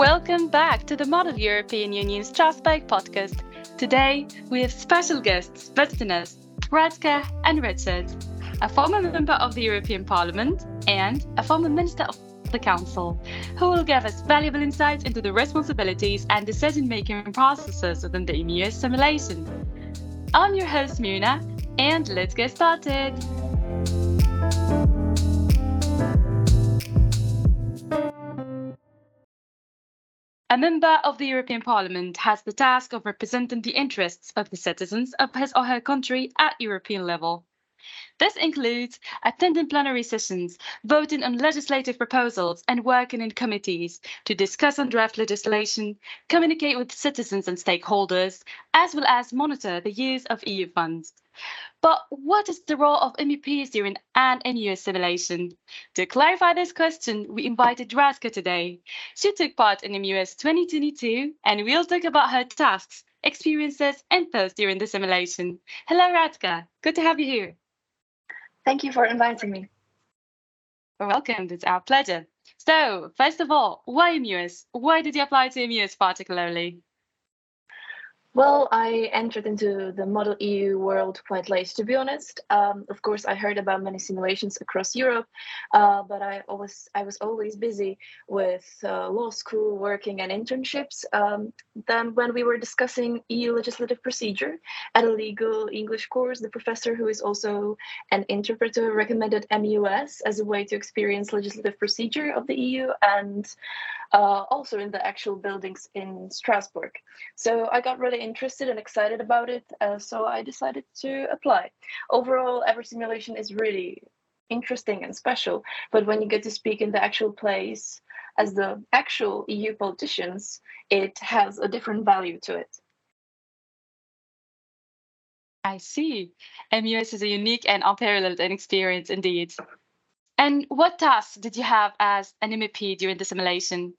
Welcome back to the Model European Union Strasbourg podcast. Today, we have special guests visiting us, Radka and Richard, a former member of the European Parliament and a former Minister of the Council, who will give us valuable insights into the responsibilities and decision making processes within the EMU simulation. I'm your host, Muna, and let's get started. A member of the European Parliament has the task of representing the interests of the citizens of his or her country at European level. This includes attending plenary sessions, voting on legislative proposals, and working in committees to discuss and draft legislation, communicate with citizens and stakeholders, as well as monitor the use of EU funds. But what is the role of MEPs during an NU simulation? To clarify this question, we invited Radka today. She took part in MEUS 2022 and we'll talk about her tasks, experiences, and thoughts during the simulation. Hello, Radka. Good to have you here. Thank you for inviting me. You're welcome. It's our pleasure. So, first of all, why MEUS? Why did you apply to MEUS particularly? Well, I entered into the Model EU world quite late, to be honest. Um, of course, I heard about many simulations across Europe, uh, but I always I was always busy with uh, law school, working, and internships. Um, then, when we were discussing EU legislative procedure at a legal English course, the professor, who is also an interpreter, recommended MEUS as a way to experience legislative procedure of the EU and uh, also in the actual buildings in Strasbourg. So I got really interested and excited about it. Uh, so I decided to apply. Overall, every simulation is really interesting and special. But when you get to speak in the actual place as the actual EU politicians, it has a different value to it. I see. MEUS is a unique and unparalleled experience indeed. And what tasks did you have as an MEP during the simulation?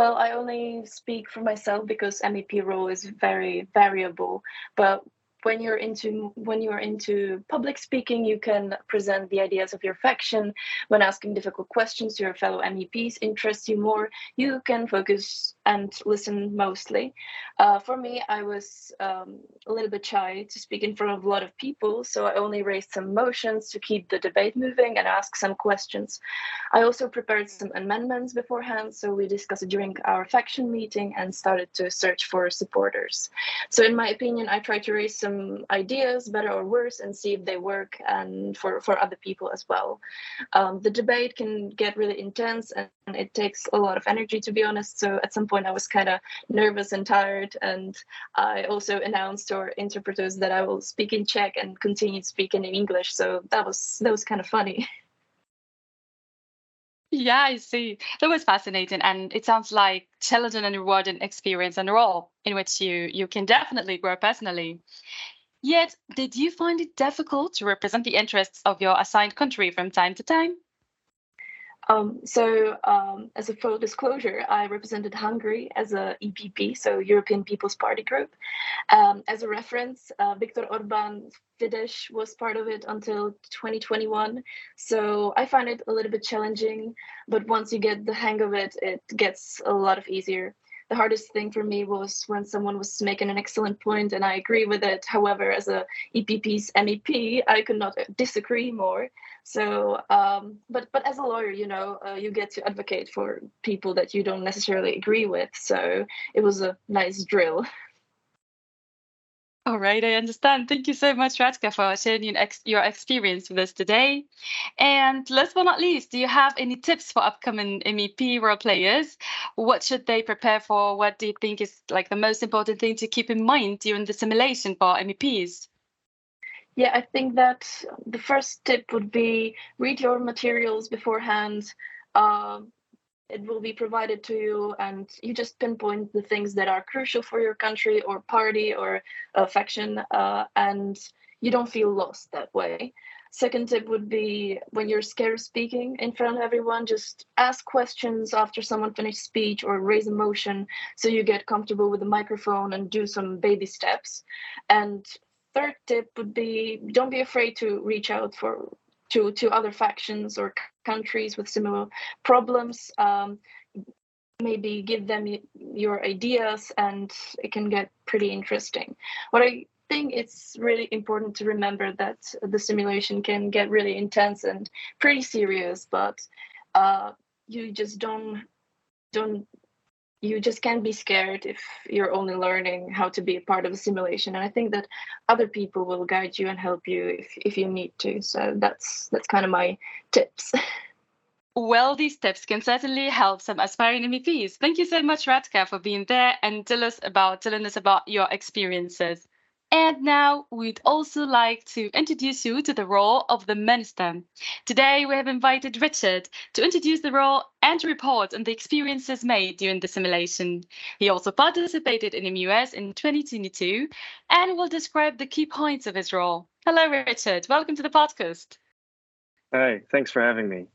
Well, I only speak for myself because MEP role is very variable. But when you're into when you're into public speaking you can present the ideas of your faction. When asking difficult questions to your fellow meps interests you more you can focus and listen mostly. Uh, for me i was um, a little bit shy to speak in front of a lot of people so i only raised some motions to keep the debate moving and ask some questions. I also prepared some amendments beforehand so we discussed during our faction meeting and started to search for supporters. So in my opinion i tried to raise some some ideas, better or worse, and see if they work and for, for other people as well. Um, the debate can get really intense and it takes a lot of energy, to be honest. So at some point, I was kind of nervous and tired. And I also announced to our interpreters that I will speak in Czech and continue speaking in English. So that was that was kind of funny. Yeah, I see. That was fascinating, and it sounds like challenging and rewarding experience and role in which you you can definitely grow personally. Yet, did you find it difficult to represent the interests of your assigned country from time to time? Um, so, um, as a full disclosure, I represented Hungary as a EPP, so European People's Party group. Um, as a reference, uh, Viktor Orban Fidesz was part of it until 2021. So I find it a little bit challenging, but once you get the hang of it, it gets a lot of easier the hardest thing for me was when someone was making an excellent point and I agree with it. However, as a EPP's MEP, I could not disagree more. So, um, but but as a lawyer, you know, uh, you get to advocate for people that you don't necessarily agree with. So it was a nice drill. All right, I understand. Thank you so much, Radka, for sharing your experience with us today. And last but not least, do you have any tips for upcoming MEP role players? What should they prepare for? What do you think is like the most important thing to keep in mind during the simulation for MEPs? Yeah, I think that the first tip would be read your materials beforehand. Uh, it will be provided to you and you just pinpoint the things that are crucial for your country or party or uh, faction uh, and you don't feel lost that way. Second tip would be when you're scared of speaking in front of everyone just ask questions after someone finished speech or raise a motion so you get comfortable with the microphone and do some baby steps. And third tip would be don't be afraid to reach out for to to other factions or countries with similar problems. Um, maybe give them your ideas and it can get pretty interesting what i think it's really important to remember that the simulation can get really intense and pretty serious but uh, you just don't don't you just can't be scared if you're only learning how to be a part of a simulation and i think that other people will guide you and help you if, if you need to so that's that's kind of my tips Well, these tips can certainly help some aspiring MEPs. Thank you so much, Radka, for being there and tell us about telling us about your experiences. And now we'd also like to introduce you to the role of the minister. Today we have invited Richard to introduce the role and report on the experiences made during the simulation. He also participated in MEUS in 2022 and will describe the key points of his role. Hello, Richard. Welcome to the podcast. Hi, thanks for having me.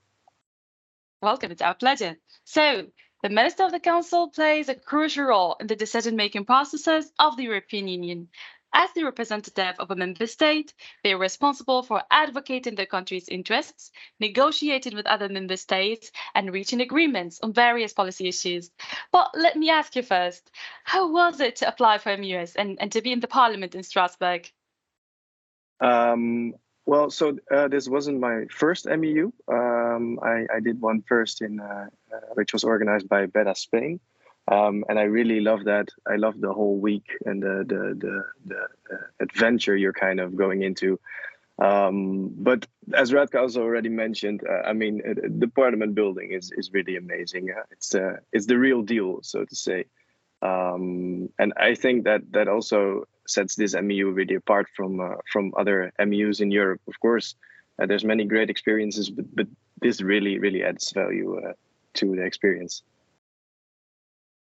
Welcome, it's our pleasure. So, the Minister of the Council plays a crucial role in the decision making processes of the European Union. As the representative of a member state, they are responsible for advocating their country's interests, negotiating with other member states, and reaching agreements on various policy issues. But let me ask you first how was it to apply for MEUS and, and to be in the parliament in Strasbourg? Um, well, so uh, this wasn't my first MEU. Um, I, I, did one first in, uh, uh, which was organized by Beta Spain. Um, and I really love that. I love the whole week and the the the, the uh, adventure you're kind of going into. Um, but as Radka also already mentioned, uh, I mean, uh, the Parliament building is is really amazing. Uh, it's uh, it's the real deal, so to say. Um, and I think that that also sets this MEU really apart from uh, from other MEUs in Europe. Of course, there's many great experiences, but but this really really adds value to the experience.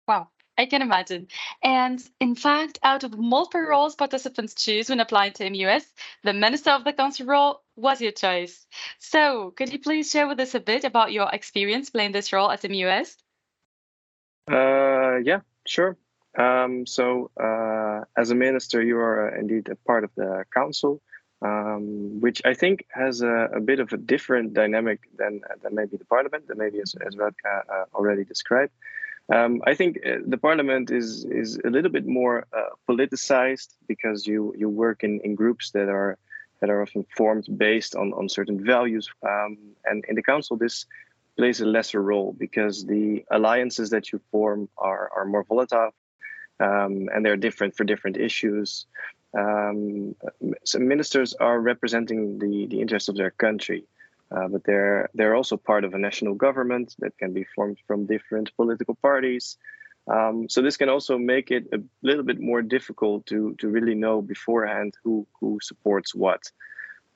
Wow, I can imagine. And in fact, out of multiple roles participants choose when applying to MEUS, the Minister of the Council role was your choice. So, could you please share with us a bit about your experience playing this role at MEUS? Uh, yeah, sure. Um, so, uh, as a minister, you are uh, indeed a part of the council, um, which I think has a, a, bit of a different dynamic than than maybe the parliament, than maybe as, as Radka uh, already described. Um, I think uh, the parliament is is a little bit more uh, politicized because you you work in, in groups that are that are often formed based on, on certain values. Um, and in the council, this plays a lesser role because the alliances that you form are, are more volatile um, and they're different for different issues. Um, so ministers are representing the, the interests of their country. Uh, but they're they're also part of a national government that can be formed from different political parties. Um, so this can also make it a little bit more difficult to to really know beforehand who who supports what.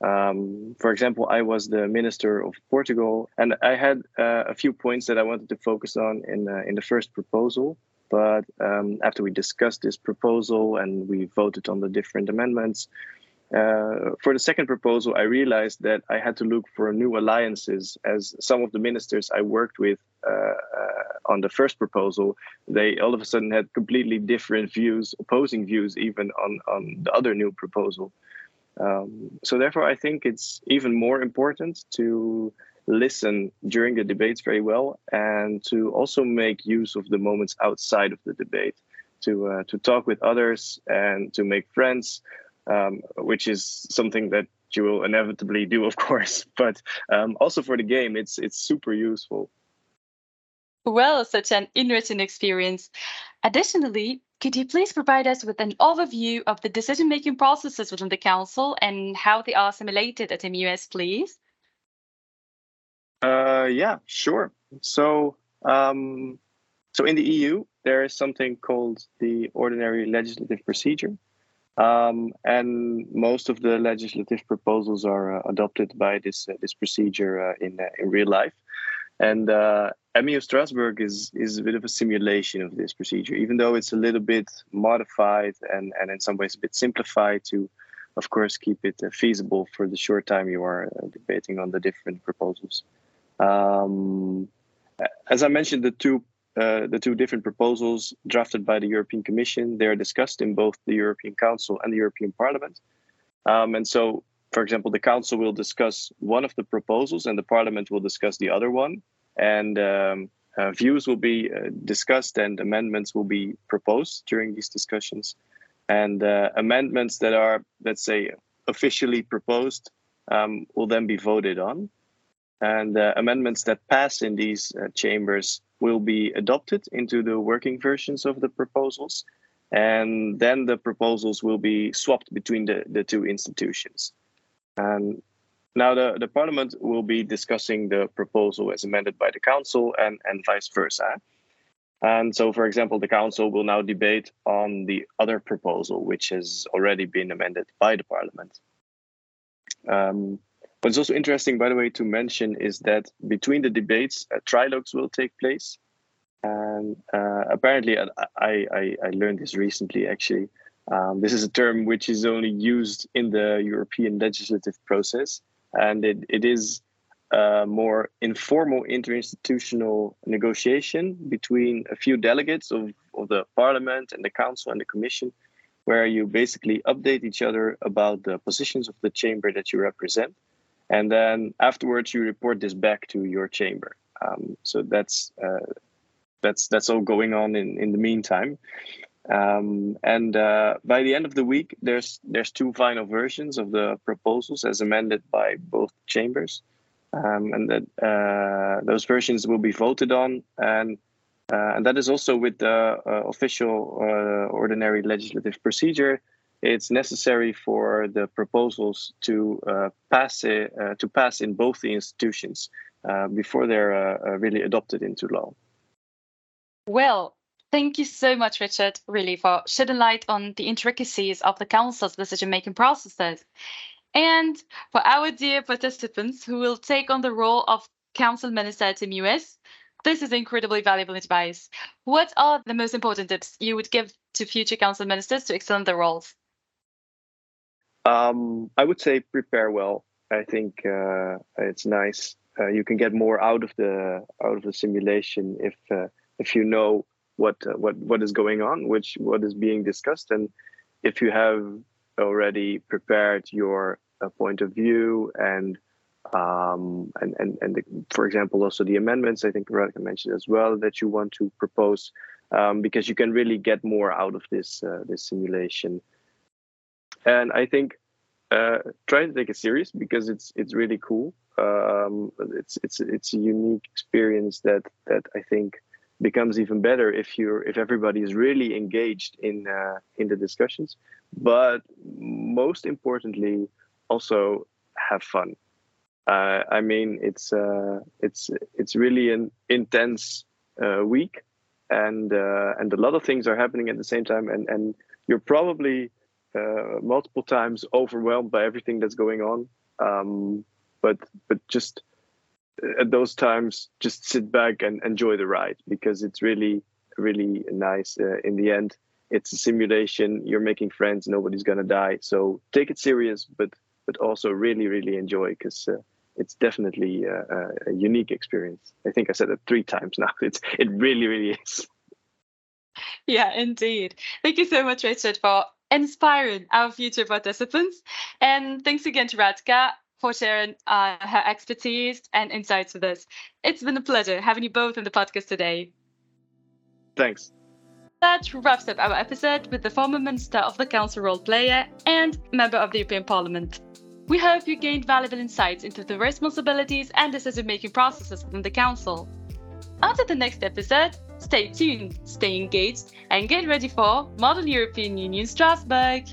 Um, for example, I was the minister of Portugal, and I had uh, a few points that I wanted to focus on in uh, in the first proposal. But um, after we discussed this proposal and we voted on the different amendments, uh, for the second proposal, I realized that I had to look for new alliances, as some of the ministers I worked with uh, uh, on the first proposal, they all of a sudden had completely different views, opposing views, even on on the other new proposal. Um, so therefore, I think it's even more important to listen during the debates very well, and to also make use of the moments outside of the debate, to uh, to talk with others and to make friends um, which is something that you will inevitably do, of course. But um, also for the game, it's it's super useful. Well, such an interesting experience. Additionally, could you please provide us with an overview of the decision-making processes within the council and how they are simulated at MEUS, please? Uh, yeah, sure. So, um, so in the EU, there is something called the ordinary legislative procedure, um, and most of the legislative proposals are uh, adopted by this uh, this procedure uh, in uh, in real life. And uh, MEU Strasbourg is is a bit of a simulation of this procedure, even though it's a little bit modified and and in some ways a bit simplified to, of course, keep it uh, feasible for the short time you are debating on the different proposals. Um, as I mentioned, the two uh, the two different proposals drafted by the European Commission. They are discussed in both the European Council and the European Parliament. Um, and so, for example, the Council will discuss one of the proposals and the Parliament will discuss the other one. And um, uh, views will be uh, discussed and amendments will be proposed during these discussions. And uh, amendments that are, let's say, officially proposed um, will then be voted on. And uh, amendments that pass in these chambers will be adopted into the working versions of the proposals. And then the proposals will be swapped between the, the two institutions. And now, the, the Parliament will be discussing the proposal as amended by the Council and, and vice versa. And so, for example, the Council will now debate on the other proposal, which has already been amended by the Parliament. Um, what's also interesting, by the way, to mention is that between the debates, uh, trilogues will take place. And uh, apparently, I, I, I learned this recently actually. Um, this is a term which is only used in the European legislative process and it, it is a more informal interinstitutional negotiation between a few delegates of, of the parliament and the council and the commission where you basically update each other about the positions of the chamber that you represent and then afterwards you report this back to your chamber. Um, so that's uh, that's that's all going on in in the meantime. Um, and uh, by the end of the week, there's there's two final versions of the proposals as amended by both chambers, um, and that uh, those versions will be voted on, and uh, and that is also with the uh, official uh, ordinary legislative procedure. It's necessary for the proposals to uh, pass it, uh, to pass in both the institutions uh, before they're uh, really adopted into law. Well, Thank you so much, Richard, really, for shedding light on the intricacies of the Council's decision making processes. And for our dear participants who will take on the role of Council Minister Team US, this is incredibly valuable advice. What are the most important tips you would give to future Council Ministers to excel in their roles? Um, I would say prepare well. I think uh, it's nice. Uh, you can get more out of the out of the simulation if uh, if you know what uh, what what is going on, which what is being discussed, and if you have already prepared your uh, point of view and um, and and and the, for example also the amendments I think Radka mentioned as well that you want to propose um, because you can really get more out of this uh, this simulation and I think uh, try to take it serious because it's it's really cool. Um, it's it's it's a unique experience that that I think becomes even better if you're if everybody is really engaged in uh, in the discussions. But most importantly also have fun. Uh, i mean it's uh, it's it's really an intense uh, week and uh, and a lot of things are happening at the same time. And and you're probably uh, multiple times overwhelmed by everything that's going on. Um, but but just at those times just sit back and enjoy the ride because it's really really nice uh, in the end. It's a simulation. You're making friends. Nobody's gonna die. So take it serious but but also really really enjoy because uh, it's definitely uh, a unique experience. I think i said it three times now. It's it really really is. Yeah indeed. Thank you so much richard for inspiring our future participants and thanks again to Radka for sharing uh, her expertise and insights with us. It's been a pleasure having you both on the podcast today. Thanks. That wraps up our episode with the former Minister of the Council role player and member of the European Parliament. We hope you gained valuable insights into the responsibilities and decision making processes within the Council. Until the next episode, stay tuned, stay engaged, and get ready for Model European Union Strasbourg!